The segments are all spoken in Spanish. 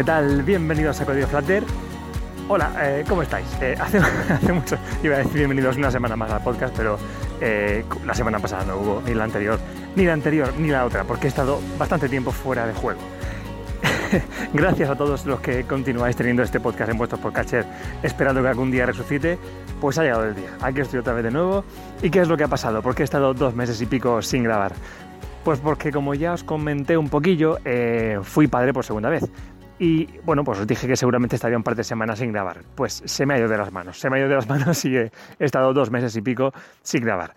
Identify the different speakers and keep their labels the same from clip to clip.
Speaker 1: ¿qué tal? Bienvenidos a Código Flutter. Hola, eh, ¿cómo estáis? Eh, hace, mucho, iba a decir bienvenidos una semana más al podcast, pero eh, la semana pasada no hubo, ni la anterior, ni la anterior, ni la otra, porque he estado bastante tiempo fuera de juego. Gracias a todos los que continuáis teniendo este podcast en vuestros podcatcher, esperando que algún día resucite, pues ha llegado el día. Aquí estoy otra vez de nuevo. ¿Y qué es lo que ha pasado? Porque he estado dos meses y pico sin grabar. Pues porque como ya os comenté un poquillo, fui padre por segunda vez. Y bueno, pues os dije que seguramente estaría un par de semanas sin grabar. Pues se me ha ido de las manos, se me ha ido de las manos y he estado dos meses y pico sin grabar.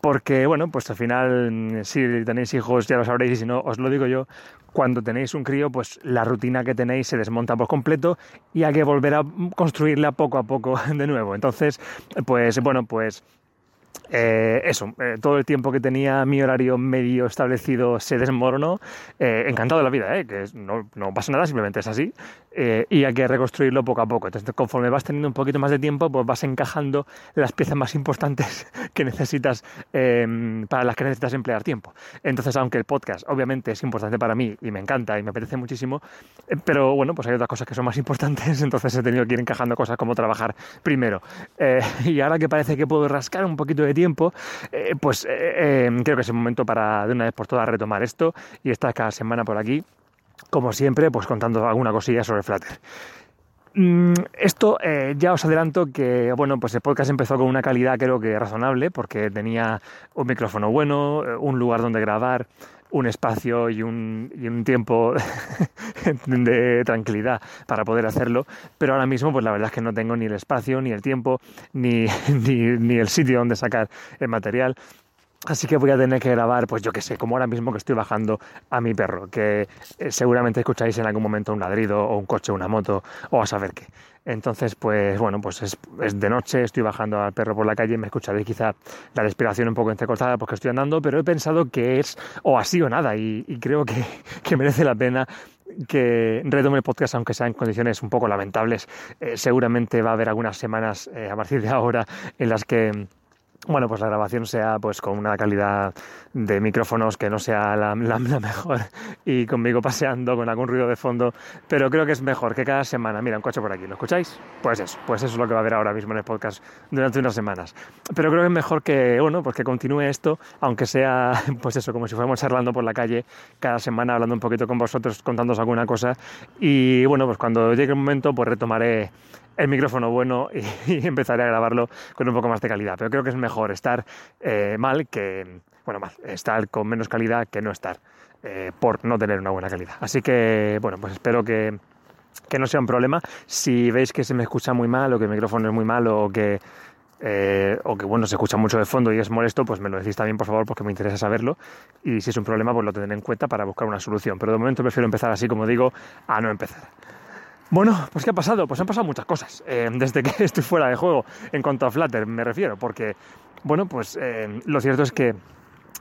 Speaker 1: Porque, bueno, pues al final, si tenéis hijos ya lo sabréis y si no, os lo digo yo, cuando tenéis un crío, pues la rutina que tenéis se desmonta por completo y hay que volver a construirla poco a poco de nuevo. Entonces, pues bueno, pues eh, eso, eh, todo el tiempo que tenía mi horario medio establecido se desmoronó. Eh, encantado de la vida, ¿eh? que no, no, pasa nada, simplemente es así. Eh, y hay que reconstruirlo poco a poco. Entonces, conforme vas teniendo un poquito más de tiempo, pues vas encajando las piezas más importantes que necesitas em, para las que necesitas emplear tiempo. Entonces, aunque el podcast obviamente es importante para mí y me encanta y me apetece muchísimo, eh, pero bueno, pues hay otras cosas que son más importantes, entonces he tenido que ir encajando cosas como trabajar primero. y ahora que parece que puedo rascar un poquito de tiempo, eh, pues eh, eh, creo que es el momento para de una vez por todas retomar esto y estar cada semana por aquí, como siempre, pues contando alguna cosilla sobre Flutter. Mm, esto ya os adelanto que bueno pues el podcast empezó con una calidad creo que razonable porque tenía un micrófono bueno, un lugar donde grabar, un espacio y un, y un tiempo de tranquilidad para poder hacerlo, pero ahora mismo pues la verdad es que no tengo ni el espacio, ni el tiempo, ni, ni, ni el sitio donde sacar el material. Así que voy a tener que grabar, pues yo que sé, como ahora mismo que estoy bajando a mi perro, que eh, seguramente escucháis en algún momento un ladrido o un coche, una moto o a saber qué. Entonces, pues bueno, pues es, de noche, estoy bajando al perro por la calle, me escucharéis quizá la respiración un poco entrecortada porque estoy andando, pero he pensado que es o así o nada y, y creo que, que merece la pena que retome el podcast, aunque sea en condiciones un poco lamentables. Eh, seguramente va a haber algunas semanas eh, a partir de ahora en las que bueno, pues la grabación sea pues con una calidad de micrófonos que no sea la, la, mejor y conmigo paseando con algún ruido de fondo, pero creo que es mejor que cada semana, mira, un coche por aquí, ¿lo escucháis? Pues eso, pues eso es lo que va a haber ahora mismo en el podcast durante unas semanas. Pero creo que es mejor que, bueno, pues que continúe esto, aunque sea, pues eso, como si fuéramos charlando por la calle cada semana, hablando un poquito con vosotros, contándoos alguna cosa y bueno, pues cuando llegue el momento, pues retomaré el micrófono bueno y, y, empezaré a grabarlo con un poco más de calidad. Pero creo que es mejor estar eh, mal que, bueno, mal, estar con menos calidad que no estar eh, por no tener una buena calidad. Así que, bueno, pues espero que, que no sea un problema. Si veis que se me escucha muy mal o que el micrófono es muy malo o que eh, o que bueno se escucha mucho de fondo y es molesto, pues me lo decís también por favor porque me interesa saberlo y si es un problema pues lo tendré en cuenta para buscar una solución. Pero de momento prefiero empezar así como digo a no empezar. Bueno, pues ¿qué ha pasado? Pues han pasado muchas cosas eh, desde que estoy fuera de juego en cuanto a Flutter me refiero, porque, bueno, pues eh, lo cierto es que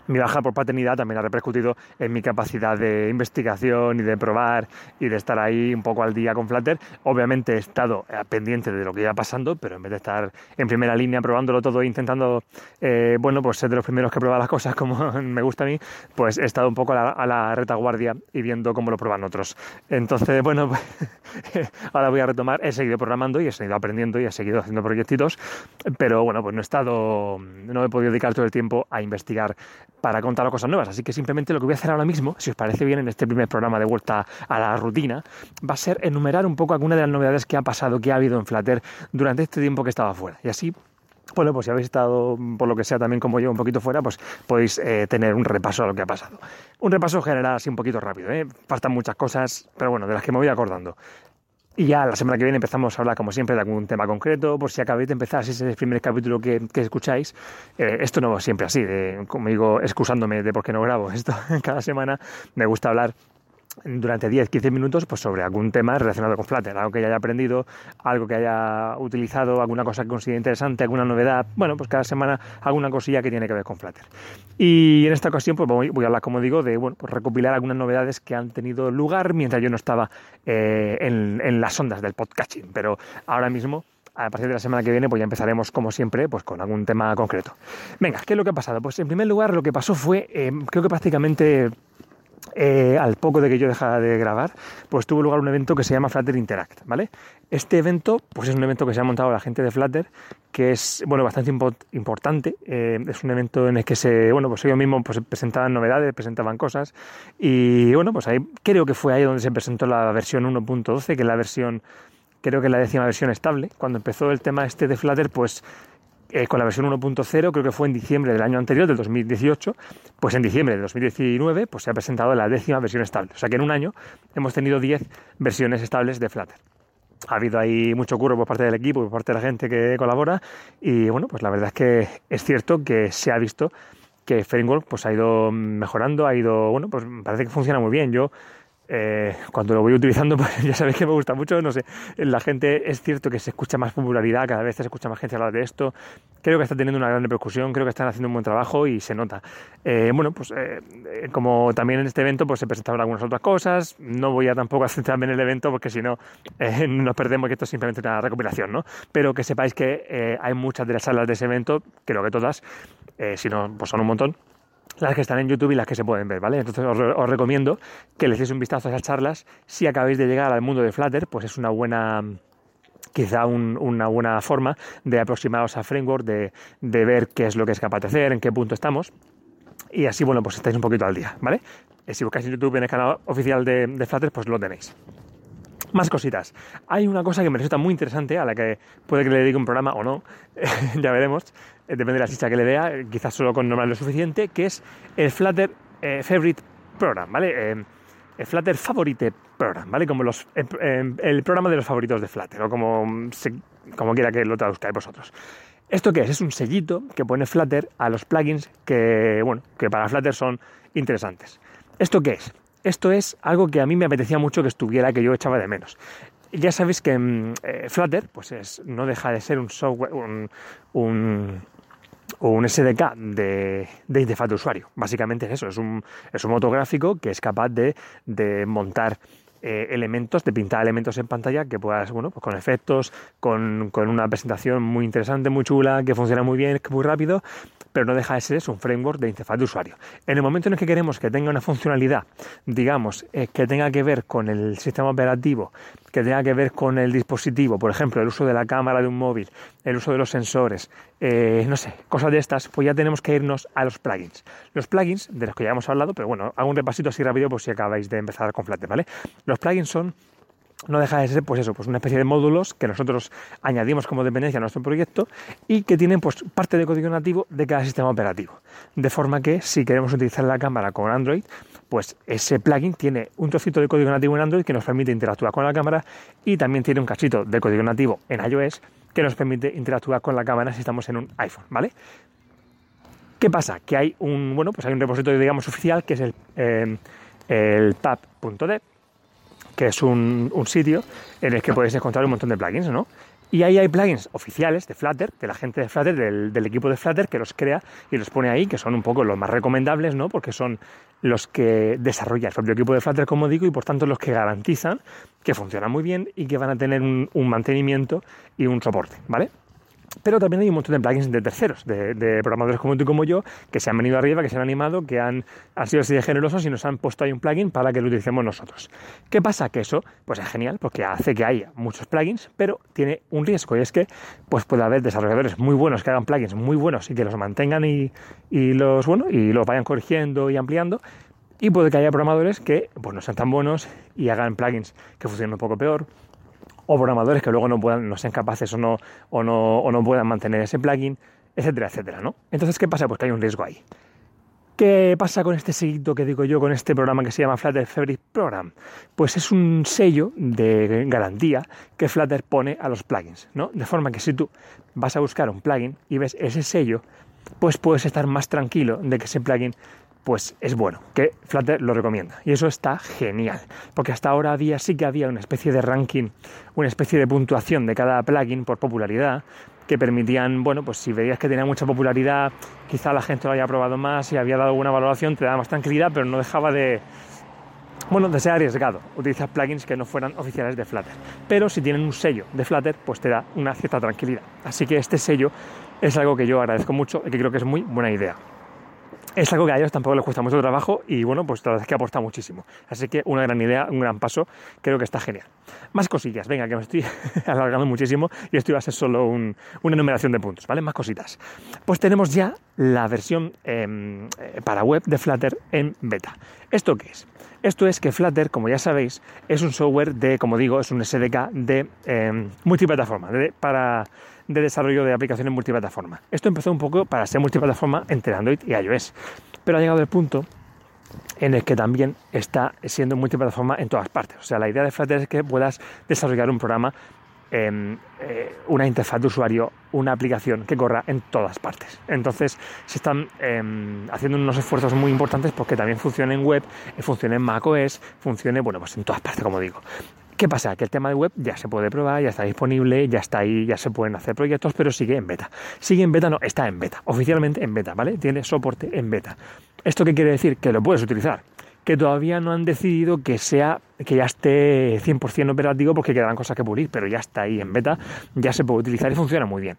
Speaker 1: mi baja por paternidad también ha repercutido en mi capacidad de investigación y de probar y de estar ahí un poco al día con Flutter. Obviamente he estado pendiente de lo que iba pasando, pero en vez de estar en primera línea probándolo todo e intentando, eh, bueno, pues ser de los primeros que prueba las cosas como me gusta a mí, pues he estado un poco a la, a la retaguardia y viendo cómo lo prueban otros. Entonces, bueno, pues, ahora voy a retomar. He seguido programando y he seguido aprendiendo y he seguido haciendo proyectitos, pero bueno, pues no he estado, no he podido dedicar todo el tiempo a investigar para contar cosas nuevas. Así que simplemente lo que voy a hacer ahora mismo, si os parece bien en este primer programa de vuelta a la rutina, va a ser enumerar un poco algunas de las novedades que ha pasado, que ha habido en Flutter durante este tiempo que estaba fuera. Y así bueno, pues si habéis estado, por lo que sea, también como yo, un poquito fuera, pues podéis eh, tener un repaso a lo que ha pasado. Un repaso general así un poquito rápido, ¿eh? Faltan muchas cosas, pero bueno, de las que me voy acordando. Y ya la semana que viene empezamos a hablar, como siempre, de algún tema concreto. Por si acabáis de empezar, si es el primer capítulo que, que escucháis, eh, esto no va siempre así, de, como digo, excusándome de por qué no grabo esto cada semana. Me gusta hablar durante 10-15 minutos pues sobre algún tema relacionado con Flutter, algo que ya haya aprendido, algo que haya utilizado, alguna cosa que considere interesante, alguna novedad, bueno, pues cada semana alguna cosilla que tiene que ver con Flutter. Y en esta ocasión pues voy, a hablar, como digo, de bueno, pues recopilar algunas novedades que han tenido lugar mientras yo no estaba eh, en, en las ondas del podcasting, pero ahora mismo a partir de la semana que viene pues ya empezaremos como siempre pues con algún tema concreto. Venga, ¿qué es lo que ha pasado? Pues en primer lugar lo que pasó fue, eh, creo que prácticamente eh, al poco de que yo dejara de grabar, pues tuvo lugar un evento que se llama Flutter Interact, ¿vale? Este evento, pues es un evento que se ha montado la gente de Flutter, que es, bueno, bastante importante. Eh, es un evento en el que se, bueno, pues ellos mismos pues, presentaban novedades, presentaban cosas, y bueno, pues ahí creo que fue ahí donde se presentó la versión 1.12, que es la versión creo que la décima versión estable. Cuando empezó el tema este de Flutter, pues eh, con la versión 1.0, creo que fue en diciembre del año anterior, del 2018, pues en diciembre de 2019 pues se ha presentado la décima versión estable. O sea que en un año hemos tenido 10 versiones estables de Flutter. Ha habido ahí mucho curro por parte del equipo, por parte de la gente que colabora y bueno, pues la verdad es que es cierto que se ha visto que Framework pues ha ido mejorando, ha ido, bueno, pues parece que funciona muy bien. Yo eh, cuando lo voy utilizando, pues ya sabéis que me gusta mucho, no sé, la gente es cierto que se escucha más popularidad, cada vez se escucha más gente hablar de esto, creo que está teniendo una gran repercusión, creo que están haciendo un buen trabajo y se nota. Eh, bueno, pues eh, como también en este evento pues se presentaron algunas otras cosas, no voy a tampoco a centrarme en el evento porque si no nos perdemos que esto es simplemente una recopilación, ¿no? Pero que sepáis que hay muchas de las salas de ese evento, creo que todas, si no, pues son un montón, las que están en YouTube y las que se pueden ver, ¿vale? Entonces os, recomiendo que le deis un vistazo a esas charlas. Si acabáis de llegar al mundo de Flutter, pues es una buena quizá una buena forma de aproximaros a Framework, de, ver qué es lo que es capaz de hacer, en qué punto estamos. Y así, bueno, pues estáis un poquito al día, ¿vale? Eh, si buscáis en YouTube en el canal oficial de, de Flutter, pues lo tenéis. Más cositas. Hay una cosa que me resulta muy interesante, a la que puede que le dedique un programa o no, ya veremos, depende de la chicha que le vea, quizás solo con normal lo suficiente, que es el Flutter eh, Favorite Program, ¿vale? Eh, el Flutter Favorite Program, ¿vale? Como los, el programa de los favoritos de Flutter, o como, como quiera que lo traduzcáis vosotros. ¿Esto qué es? Es un sellito que pone Flutter a los plugins que, bueno, que para Flutter son interesantes. ¿Esto qué es? esto es algo que a mí me apetecía mucho que estuviera, que yo echaba de menos. Ya sabéis que mm, eh, Flutter pues es, no deja de ser un software, un, SDK de, de, interfaz de usuario. Básicamente es eso, es un, es un motográfico que es capaz de, de montar eh, elementos, de pintar elementos en pantalla que puedas, bueno, pues con efectos, con, con, una presentación muy interesante, muy chula, que funciona muy bien, muy rápido pero no deja de ser eso, un framework de interfaz de usuario. En el momento en el que queremos que tenga una funcionalidad, digamos, eh, que tenga que ver con el sistema operativo, que tenga que ver con el dispositivo, por ejemplo, el uso de la cámara de un móvil, el uso de los sensores, eh, no sé, cosas de estas, pues ya tenemos que irnos a los plugins. Los plugins, de los que ya hemos hablado, pero bueno, hago un repasito así rápido por si acabáis de empezar con Flutter, ¿vale? Los plugins son no deja de ser pues eso, pues una especie de módulos que nosotros añadimos como dependencia a nuestro proyecto y que tienen pues parte de código nativo de cada sistema operativo. De forma que si queremos utilizar la cámara con Android, pues ese plugin tiene un trocito de código nativo en Android que nos permite interactuar con la cámara y también tiene un cachito de código nativo en iOS que nos permite interactuar con la cámara si estamos en un iPhone, ¿vale? ¿Qué pasa? Que hay un, bueno, pues hay un repositorio, digamos, oficial que es el, eh, el pub.dev que es un, sitio en el que podéis encontrar un montón de plugins, ¿no? Y ahí hay plugins oficiales de Flutter, de la gente de Flutter, del, equipo de Flutter, que los crea y los pone ahí, que son un poco los más recomendables, ¿no? Porque son los que desarrolla el propio equipo de Flutter, como digo, y por tanto los que garantizan que funcionan muy bien y que van a tener un, un mantenimiento y un soporte, ¿vale? Pero también hay un montón de plugins de terceros, de, programadores como tú y como yo, que se han venido arriba, que se han animado, que han, sido así de generosos y nos han puesto ahí un plugin para que lo utilicemos nosotros. ¿Qué pasa? Que eso pues es genial porque hace que haya muchos plugins, pero tiene un riesgo y es que pues puede haber desarrolladores muy buenos que hagan plugins muy buenos y que los mantengan y, los bueno y los vayan corrigiendo y ampliando. Y puede que haya programadores que pues, no sean tan buenos y hagan plugins que funcionen un poco peor o programadores que luego no puedan, no sean capaces o no, o no, puedan mantener ese plugin, etcétera, etcétera, ¿no? Entonces, ¿qué pasa? Pues que hay un riesgo ahí. ¿Qué pasa con este seguito que digo yo, con este programa que se llama Flutter Fabric Program? Pues es un sello de garantía que Flutter pone a los plugins, ¿no? De forma que si tú vas a buscar un plugin y ves ese sello, pues puedes estar más tranquilo de que ese plugin pues es bueno, que Flutter lo recomienda. Y eso está genial, porque hasta ahora había, sí que había una especie de ranking, una especie de puntuación de cada plugin por popularidad, que permitían, bueno, pues si veías que tenía mucha popularidad, quizá la gente lo haya probado más y había dado alguna valoración, te daba más tranquilidad, pero no dejaba de, bueno, de ser arriesgado utilizar plugins que no fueran oficiales de Flutter. Pero si tienen un sello de Flutter, pues te da una cierta tranquilidad. Así que este sello es algo que yo agradezco mucho y que creo que es muy buena idea. Es algo que a ellos tampoco les cuesta mucho trabajo y bueno, pues la verdad es que aporta muchísimo. Así que una gran idea, un gran paso, creo que está genial. Más cosillas, venga, que me estoy alargando muchísimo y esto iba a ser solo una enumeración de puntos, ¿vale? Más cositas. Pues tenemos ya la versión em, eh, para web de Flutter en beta. ¿Esto qué es? Esto es que Flutter, como ya sabéis, es un software de, como digo, es un SDK de em, multiplataforma, de, para de desarrollo de aplicaciones multiplataforma. Esto empezó un poco para ser multiplataforma entre Android y iOS, pero ha llegado el punto en el que también está siendo multiplataforma en todas partes. O sea, la idea de Flutter es que puedas desarrollar un programa, eh, una interfaz de usuario, una aplicación que corra en todas partes. Entonces, se están em, haciendo unos esfuerzos muy importantes porque también funcione en web, funcione en macOS, funcione, bueno, pues en todas partes, como digo. ¿Qué pasa? Que el tema de web ya se puede probar, ya está disponible, ya está ahí, ya se pueden hacer proyectos, pero sigue en beta. Sigue en beta, no, está en beta, oficialmente en beta, ¿vale? Tiene soporte en beta. ¿Esto qué quiere decir? Que lo puedes utilizar. Que todavía no han decidido que sea, que ya esté 100% operativo porque quedan cosas que pulir, pero ya está ahí en beta, ya se puede utilizar y funciona muy bien.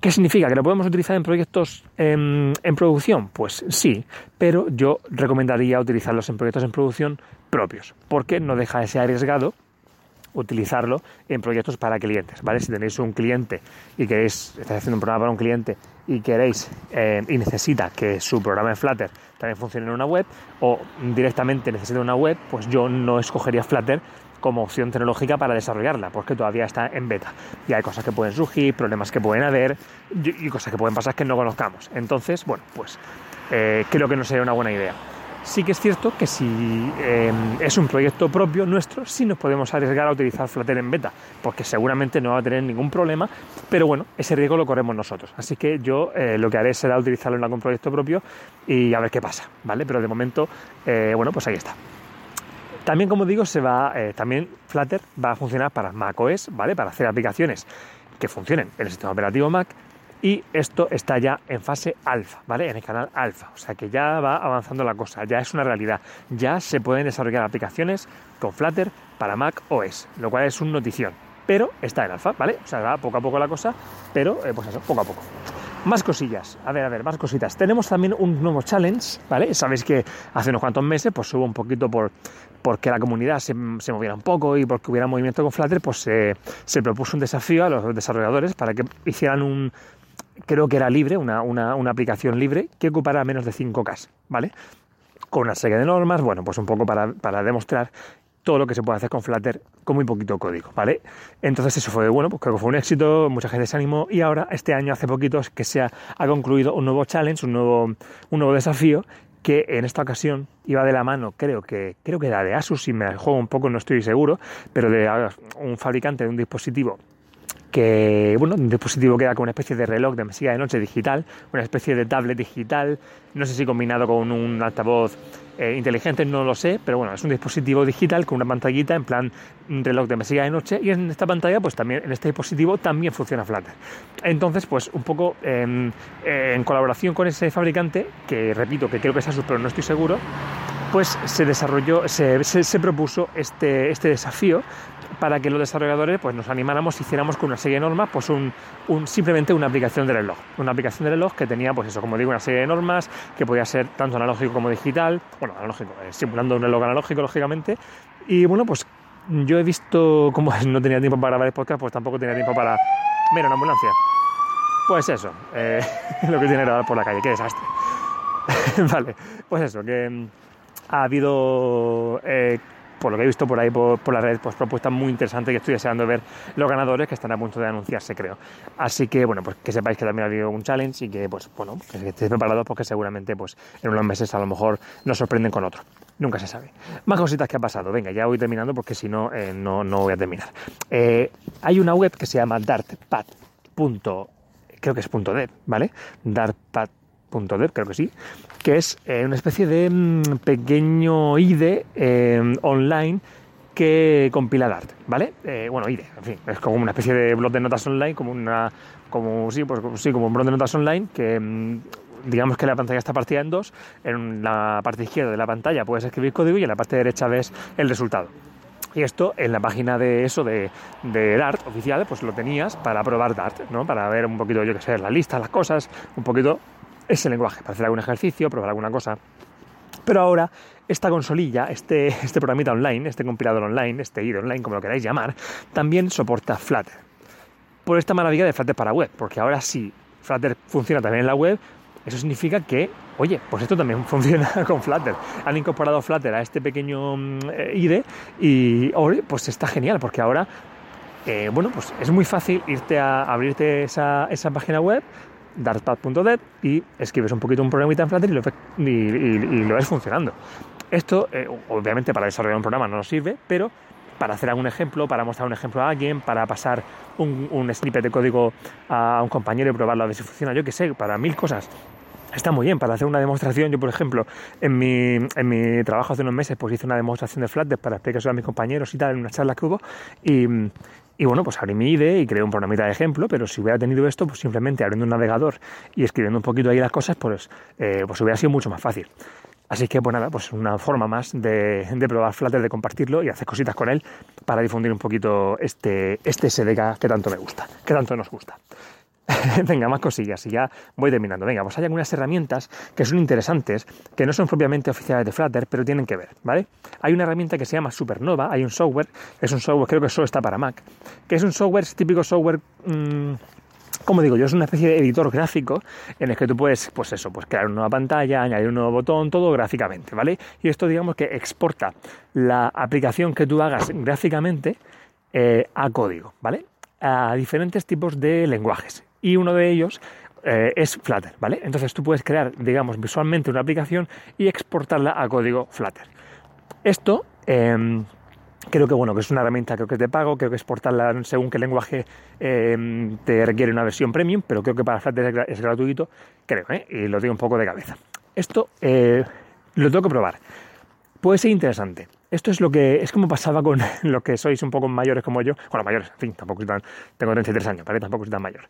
Speaker 1: ¿Qué significa? ¿Que lo podemos utilizar en proyectos en, en, producción? Pues sí, pero yo recomendaría utilizarlos en proyectos en producción propios, porque no deja de ser arriesgado utilizarlo en proyectos para clientes, ¿vale? Si tenéis un cliente y queréis, estáis haciendo un programa para un cliente y queréis eh, y necesita que su programa en Flutter también funcione en una web o directamente necesita una web, pues yo no escogería Flutter como opción tecnológica para desarrollarla, porque todavía está en beta. Y hay cosas que pueden surgir, problemas que pueden haber y cosas que pueden pasar que no conozcamos. Entonces, bueno, pues eh, creo que no sería una buena idea. Sí que es cierto que si eh, es un proyecto propio nuestro, sí nos podemos arriesgar a utilizar Flutter en beta, porque seguramente no va a tener ningún problema, pero bueno, ese riesgo lo corremos nosotros. Así que yo eh, lo que haré será utilizarlo en algún proyecto propio y a ver qué pasa, ¿vale? Pero de momento, bueno, pues ahí está. También, como digo, se va, también Flutter va a funcionar para macOS, ¿vale? Para hacer aplicaciones que funcionen en el sistema operativo Mac y esto está ya en fase alfa, ¿vale? En el canal alfa, o sea que ya va avanzando la cosa, ya es una realidad, ya se pueden desarrollar aplicaciones con Flutter para Mac OS, lo cual es un notición, pero está en alfa, ¿vale? O sea, va poco a poco la cosa, pero eh, pues eso, poco a poco. Más cosillas, a ver, a ver, más cositas. Tenemos también un nuevo challenge, ¿vale? Sabéis que hace unos cuantos meses pues hubo un poquito por porque la comunidad se, moviera un poco y porque hubiera movimiento con Flutter, pues se propuso un desafío a los desarrolladores para que hicieran un, creo que era libre, una, aplicación libre que ocupara menos de 5K, ¿vale? Con una serie de normas, bueno, pues un poco para, demostrar todo lo que se puede hacer con Flutter con muy poquito código, ¿vale? Entonces eso fue, bueno, pues creo que fue un éxito, mucha gente se animó y ahora este año, hace poquito, es que se ha, concluido un nuevo challenge, un nuevo, un nuevo desafío que en esta ocasión iba de la mano, creo que creo que era de Asus, si me juego un poco no estoy seguro, pero de un fabricante de un dispositivo que, bueno, un dispositivo que da como una especie de reloj de mesilla de noche digital, una especie de tablet digital, no sé si combinado con un altavoz eh, inteligente, no lo sé, pero bueno, es un dispositivo digital con una pantallita en plan reloj de mesilla de noche y en esta pantalla, pues también, en este dispositivo también funciona Flutter. Entonces, pues un poco em, en colaboración con ese fabricante, que repito, que creo que es Asus, pero no estoy seguro, pues se desarrolló, se, se, propuso este, este desafío para que los desarrolladores pues, nos animáramos y hiciéramos con una serie de normas pues un, simplemente una aplicación de reloj. Una aplicación de reloj que tenía, pues eso, como digo, una serie de normas que podía ser tanto analógico como digital, bueno, analógico, eh, simulando un reloj analógico, lógicamente. Y bueno, pues yo he visto, como no tenía tiempo para grabar el podcast, pues tampoco tenía tiempo para... Mira, una ambulancia. Pues eso, eh, lo que tiene grabar por la calle, qué desastre. vale, pues eso, que mm, ha habido... Eh, por lo que he visto por ahí por, la red, pues propuestas muy interesantes que estoy deseando ver los ganadores que están a punto de anunciarse, creo. Así que, bueno, pues que sepáis que también ha habido un challenge y que, pues, bueno, que estéis preparados porque seguramente, pues, en unos meses a lo mejor nos sorprenden con otro. Nunca se sabe. Más cositas que ha pasado. Venga, ya voy terminando porque si no, eh, no, no voy a terminar. Eh, hay una web que se llama dartpad. creo que es .dev, ¿vale? dartpad .dev, creo que sí, que es eh, una especie de mm, pequeño IDE eh, online que compila Dart, ¿vale? Eh, bueno, IDE, en fin, es como una especie de blog de notas online, como una, como sí, pues sí, como un blog de notas online que mm, digamos que la pantalla está partida en dos, en la parte izquierda de la pantalla puedes escribir código y en la parte derecha ves el resultado. Y esto en la página de eso de, de, Dart oficial, pues lo tenías para probar Dart, ¿no? Para ver un poquito, yo qué sé, la lista, las cosas, un poquito ese lenguaje para hacer algún ejercicio, probar alguna cosa. Pero ahora esta consolilla, este, este programita online, este compilador online, este IDE online, como lo queráis llamar, también soporta Flutter. Por esta maravilla de Flutter para web, porque ahora sí, Flutter funciona también en la web, eso significa que, oye, pues esto también funciona con Flutter. Han incorporado Flutter a este pequeño mm, eh, IDE y, pues está genial, porque ahora eh, bueno, pues es muy fácil irte a abrirte esa, esa página web, dartpad.dev y escribes un poquito un programita en Flutter y lo, y, lo ves funcionando. Esto, eh, obviamente, para desarrollar un programa no nos sirve, pero para hacer algún ejemplo, para mostrar un ejemplo a alguien, para pasar un, un snippet de código a un compañero y probarlo a ver si funciona, yo qué sé, para mil cosas. Está muy bien para hacer una demostración. Yo, por ejemplo, en mi, en mi trabajo hace unos meses, pues hice una demostración de Flutter para explicar a mis compañeros y tal en una charla que hubo. Y, y bueno, pues abrí mi IDE y creé un programita de ejemplo, pero si hubiera tenido esto, pues simplemente abriendo un navegador y escribiendo un poquito ahí las cosas, pues, eh, pues hubiera sido mucho más fácil. Así que, pues nada, pues una forma más de, de, probar Flutter, de compartirlo y hacer cositas con él para difundir un poquito este, este SDK que tanto me gusta, que tanto nos gusta. Venga, más cosillas y ya voy terminando. Venga, pues hay algunas herramientas que son interesantes, que no son propiamente oficiales de Flutter, pero tienen que ver, ¿vale? Hay una herramienta que se llama Supernova, hay un software, es un software, creo que solo está para Mac, que es un software, es típico software... Mmm, como digo yo, es una especie de editor gráfico en el que tú puedes, pues eso, pues crear una nueva pantalla, añadir un nuevo botón, todo gráficamente, ¿vale? Y esto digamos que exporta la aplicación que tú hagas gráficamente eh, a código, ¿vale? A diferentes tipos de lenguajes y uno de ellos eh, es Flutter, ¿vale? Entonces tú puedes crear, digamos, visualmente una aplicación y exportarla a código Flutter. Esto em, creo que bueno, que es una herramienta creo que es de pago, creo que exportarla según qué lenguaje em, te requiere una versión premium, pero creo que para Flutter es, gratuito, creo, ¿eh? y lo digo un poco de cabeza. Esto eh, lo tengo que probar. Puede ser interesante. Esto es lo que es como pasaba con los que sois un poco mayores como yo. Bueno, mayores, en fin, tampoco soy tan, tengo 33 años, ¿vale? Tampoco soy tan mayor.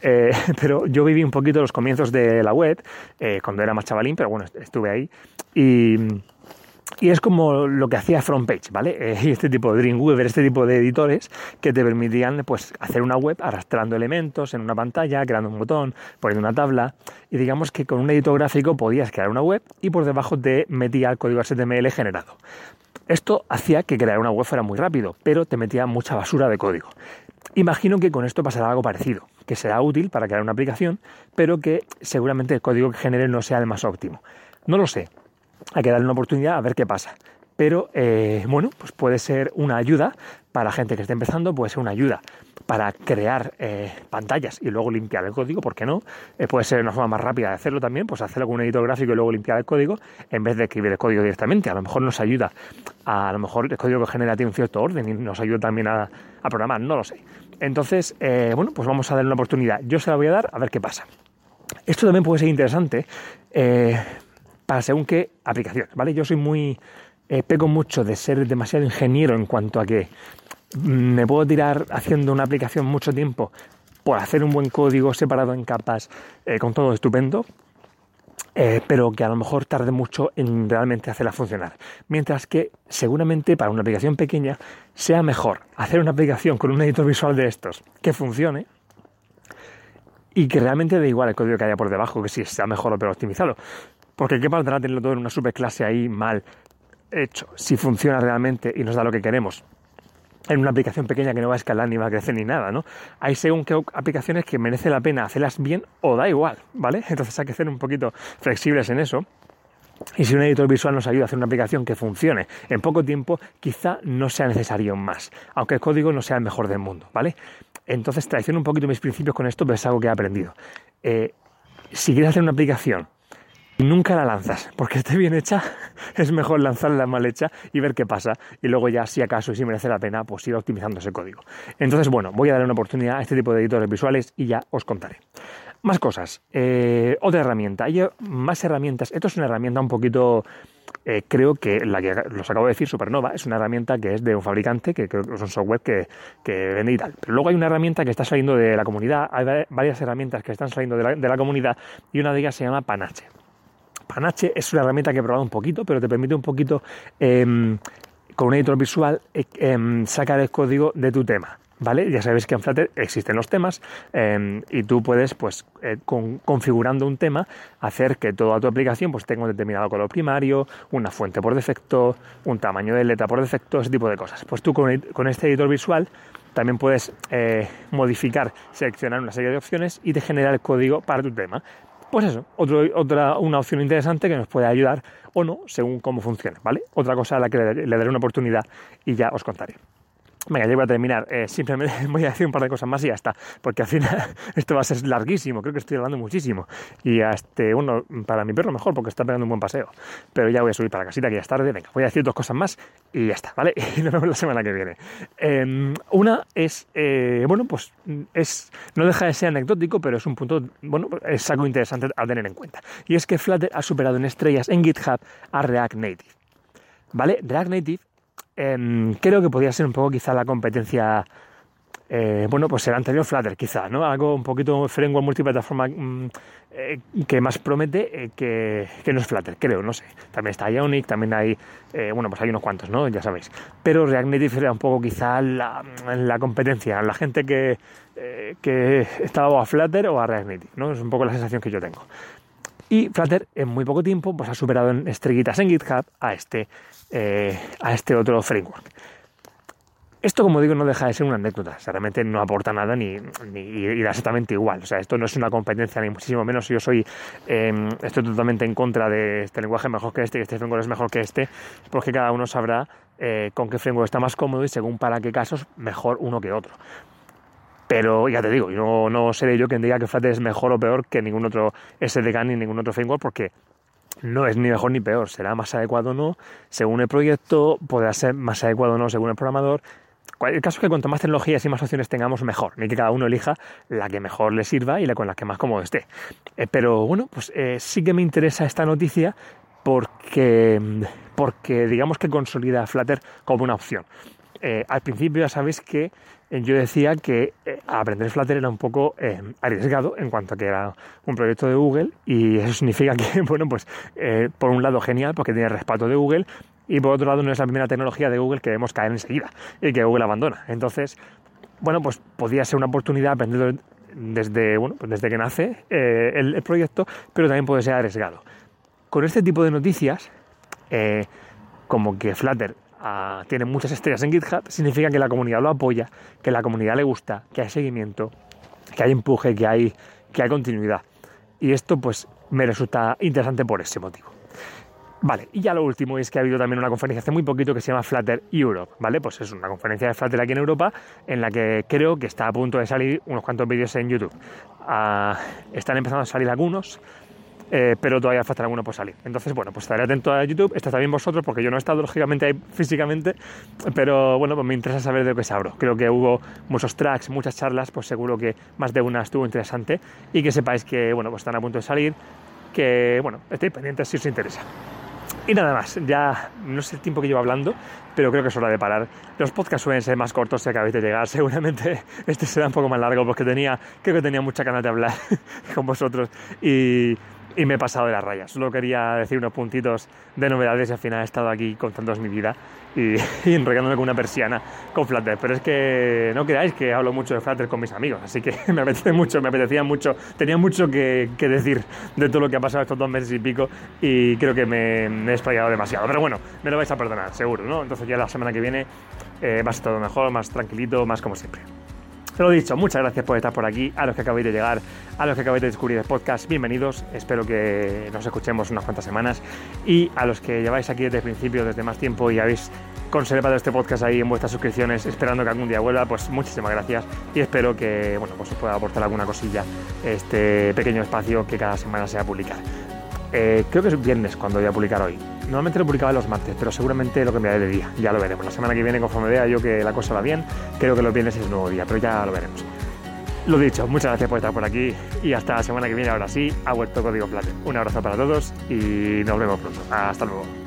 Speaker 1: Eh, pero yo viví un poquito los comienzos de la web, eh, cuando era más chavalín, pero bueno, estuve ahí. Y y es como lo que hacía FrontPage, ¿vale? Eh, este tipo de Dreamweaver, este tipo de editores que te permitían pues, hacer una web arrastrando elementos en una pantalla, creando un botón, poniendo una tabla. Y digamos que con un editor gráfico podías crear una web y por debajo te metía el código HTML generado. Esto hacía que crear una web fuera muy rápido, pero te metía mucha basura de código. Imagino que con esto pasará algo parecido, que será útil para crear una aplicación, pero que seguramente el código que genere no sea el más óptimo. No lo sé, hay que darle una oportunidad a ver qué pasa. Pero eh, bueno, pues puede ser una ayuda para gente que esté empezando, puede ser una ayuda para crear eh, pantallas y luego limpiar el código, ¿por qué no? Eh, puede ser una forma más rápida de hacerlo también, pues hacerlo con un editor gráfico y luego limpiar el código en vez de escribir el código directamente. A lo mejor nos ayuda, a, lo mejor el código que genera tiene un cierto orden y nos ayuda también a, a programar, no lo sé. Entonces, bueno, pues vamos a darle una oportunidad. Yo se la voy a dar a ver qué pasa. Esto también puede ser interesante para según qué aplicación, ¿vale? Yo soy muy, eh, mucho de ser demasiado ingeniero en cuanto a que me puedo tirar haciendo una aplicación mucho tiempo por hacer un buen código separado en capas eh, con todo estupendo, eh, pero que a lo mejor tarde mucho en realmente hacerla funcionar. Mientras que seguramente para una aplicación pequeña sea mejor hacer una aplicación con un editor visual de estos que funcione y que realmente dé igual el código que haya por debajo, que si sea mejor o peor optimizado. Porque qué valdrá tenerlo todo en una superclase ahí mal hecho, si funciona realmente y nos da lo que queremos. En una aplicación pequeña que no va a escalar ni va a crecer ni nada, ¿no? Hay según qué aplicaciones que merece la pena hacerlas bien o da igual, ¿vale? Entonces hay que ser un poquito flexibles en eso. Y si un editor visual nos ayuda a hacer una aplicación que funcione en poco tiempo, quizá no sea necesario más, aunque el código no sea el mejor del mundo, ¿vale? Entonces traiciono un poquito mis principios con esto, pero es algo que he aprendido. Eh, si quieres hacer una aplicación nunca la lanzas, porque esté bien hecha, es mejor lanzarla mal hecha y ver qué pasa. Y luego ya, si acaso y si merece la pena, pues ir optimizando ese código. Entonces, bueno, voy a darle una oportunidad a este tipo de editores visuales y ya os contaré. Más cosas. Eh, otra herramienta. Hay más herramientas. Esto es una herramienta un poquito... Eh, creo que la que los acabo de decir, Supernova, es una herramienta que es de un fabricante, que creo que es un software que, que, vende y tal. Pero luego hay una herramienta que está saliendo de la comunidad, hay varias herramientas que están saliendo de la, de la comunidad y una de ellas se llama Panache. Panache es una herramienta que he probado un poquito, pero te permite un poquito, em, con un editor visual, eh, em, sacar el código de tu tema. ¿vale? Ya sabéis que en Flutter existen los temas em, y tú puedes, pues, eh, configurando un tema, hacer que toda tu aplicación pues, tenga un determinado color primario, una fuente por defecto, un tamaño de letra por defecto, ese tipo de cosas. Pues tú con, este editor visual también puedes eh, modificar, seleccionar una serie de opciones y te genera el código para tu tema. Pues eso, otra, una opción interesante que nos puede ayudar o no, según cómo funciona, ¿vale? Otra cosa a la que le daré una oportunidad y ya os contaré. Venga, ya voy a terminar. Eh, simplemente voy a decir un par de cosas más y ya está. Porque al final esto va a ser larguísimo. Creo que estoy hablando muchísimo. Y este, bueno, para mi perro mejor porque está pegando un buen paseo. Pero ya voy a subir para la casita que ya es tarde. Venga, voy a decir dos cosas más y ya está, ¿vale? Y nos vemos la semana que viene. Em, una es, eh, bueno, pues es, no deja de ser anecdótico, pero es un punto, bueno, es algo interesante a tener en cuenta. Y es que Flutter ha superado en estrellas en GitHub a React Native. ¿Vale? React Native Em, creo que podría ser un poco quizá la competencia, eh, bueno, pues el anterior Flutter quizá, ¿no? Algo un poquito framework multiplataforma mm, eh, que más promete eh, que, que, no es Flutter, creo, no sé. También está Ionic, también hay, bueno, pues hay unos cuantos, ¿no? Ya sabéis. Pero React Native era un poco quizá la, la competencia, la gente que, que estaba a Flutter o a React Native, ¿no? Es un poco la sensación que yo tengo. Y Flutter en muy poco tiempo pues, ha superado en estrellitas en GitHub a este, eh, a este otro framework. Esto, como digo, no deja de ser una anécdota. realmente no aporta nada ni, ni, da exactamente igual. O sea, esto no es una competencia, ni muchísimo menos. Yo soy, em, estoy totalmente en contra de este lenguaje mejor que este, y este framework es mejor que este, porque cada uno sabrá eh, con qué framework está más cómodo y según para qué casos mejor uno que otro. Pero ya te digo, no, no seré yo quien diga que Flutter es mejor o peor que ningún otro SDK ni ningún otro framework porque no es ni mejor ni peor, será más adecuado o no según el proyecto, podrá ser más adecuado o no según el programador. El caso es que cuanto más tecnologías y más opciones tengamos, mejor. Ni que cada uno elija la que mejor le sirva y la con la que más cómodo esté. Eh, pero bueno, pues eh, sí que me interesa esta noticia porque, porque digamos que consolida Flutter como una opción. Eh, al principio ya sabéis que yo decía que eh, aprender Flutter era un poco arriesgado en cuanto a que era un proyecto de Google y eso significa que, bueno, pues por un lado genial porque tiene respaldo de Google y por otro lado no es la primera tecnología de Google que vemos caer enseguida y que Google abandona. Entonces, bueno, pues podría ser una oportunidad aprender desde, bueno, pues desde que nace el, el, proyecto, pero también puede ser arriesgado. Con este tipo de noticias, como que Flutter tiene muchas estrellas en GitHub, significa que la comunidad lo apoya, que la comunidad le gusta, que hay seguimiento, que hay empuje, que hay, que hay continuidad. Y esto pues me resulta interesante por ese motivo. Vale, y ya lo último es que ha habido también una conferencia hace muy poquito que se llama Flutter Europe, ¿vale? Pues es una conferencia de Flutter aquí en Europa en la que creo que está a punto de salir unos cuantos vídeos en YouTube. Ah, están empezando a salir algunos, eh, pero todavía falta alguno por salir. Entonces, bueno, pues estaré atento a YouTube, está también vosotros, porque yo no he estado lógicamente ahí físicamente, pero bueno, pues me interesa saber de lo que se abro. Creo que hubo muchos tracks, muchas charlas, pues seguro que más de una estuvo interesante y que sepáis que, bueno, pues están a punto de salir, que, bueno, estéis pendientes si os interesa. Y nada más, ya no sé el tiempo que llevo hablando, pero creo que es hora de parar. Los podcasts suelen ser más cortos si acabáis de llegar. Seguramente este será un poco más largo porque tenía, creo que tenía mucha ganas de hablar con vosotros. Y, y me he pasado de las rayas. Solo quería decir unos puntitos de novedades y al final he estado aquí contándoos mi vida y, y enrollándome con una persiana con Flutter. Pero es que no creáis que hablo mucho de Flutter con mis amigos, así que me apetece mucho, me apetecía mucho, tenía mucho que, decir de todo lo que ha pasado estos dos meses y pico y creo que me, he explayado demasiado. Pero bueno, me lo vais a perdonar, seguro, ¿no? Entonces ya la semana que viene eh, va a todo mejor, más tranquilito, más como siempre. Lo dicho, muchas gracias por estar por aquí. A los que acabáis de llegar, a los que acabáis de descubrir el podcast, bienvenidos. Espero que nos escuchemos unas cuantas semanas. Y a los que lleváis aquí desde el principio, desde más tiempo y habéis conservado este podcast ahí en vuestras suscripciones, esperando que algún día vuelva, pues muchísimas gracias. Y espero que bueno, pues os pueda aportar alguna cosilla este pequeño espacio que cada semana sea publicar. Eh, creo que es viernes cuando voy a publicar hoy. Normalmente lo publicaba los martes, pero seguramente lo cambiaré de día. Ya lo veremos. La semana que viene, conforme vea yo que la cosa va bien, creo que los viernes es nuevo día, pero ya lo veremos. Lo dicho, muchas gracias por estar por aquí y hasta la semana que viene, ahora sí, ha vuelto Código Plate. Un abrazo para todos y nos vemos pronto. Hasta luego.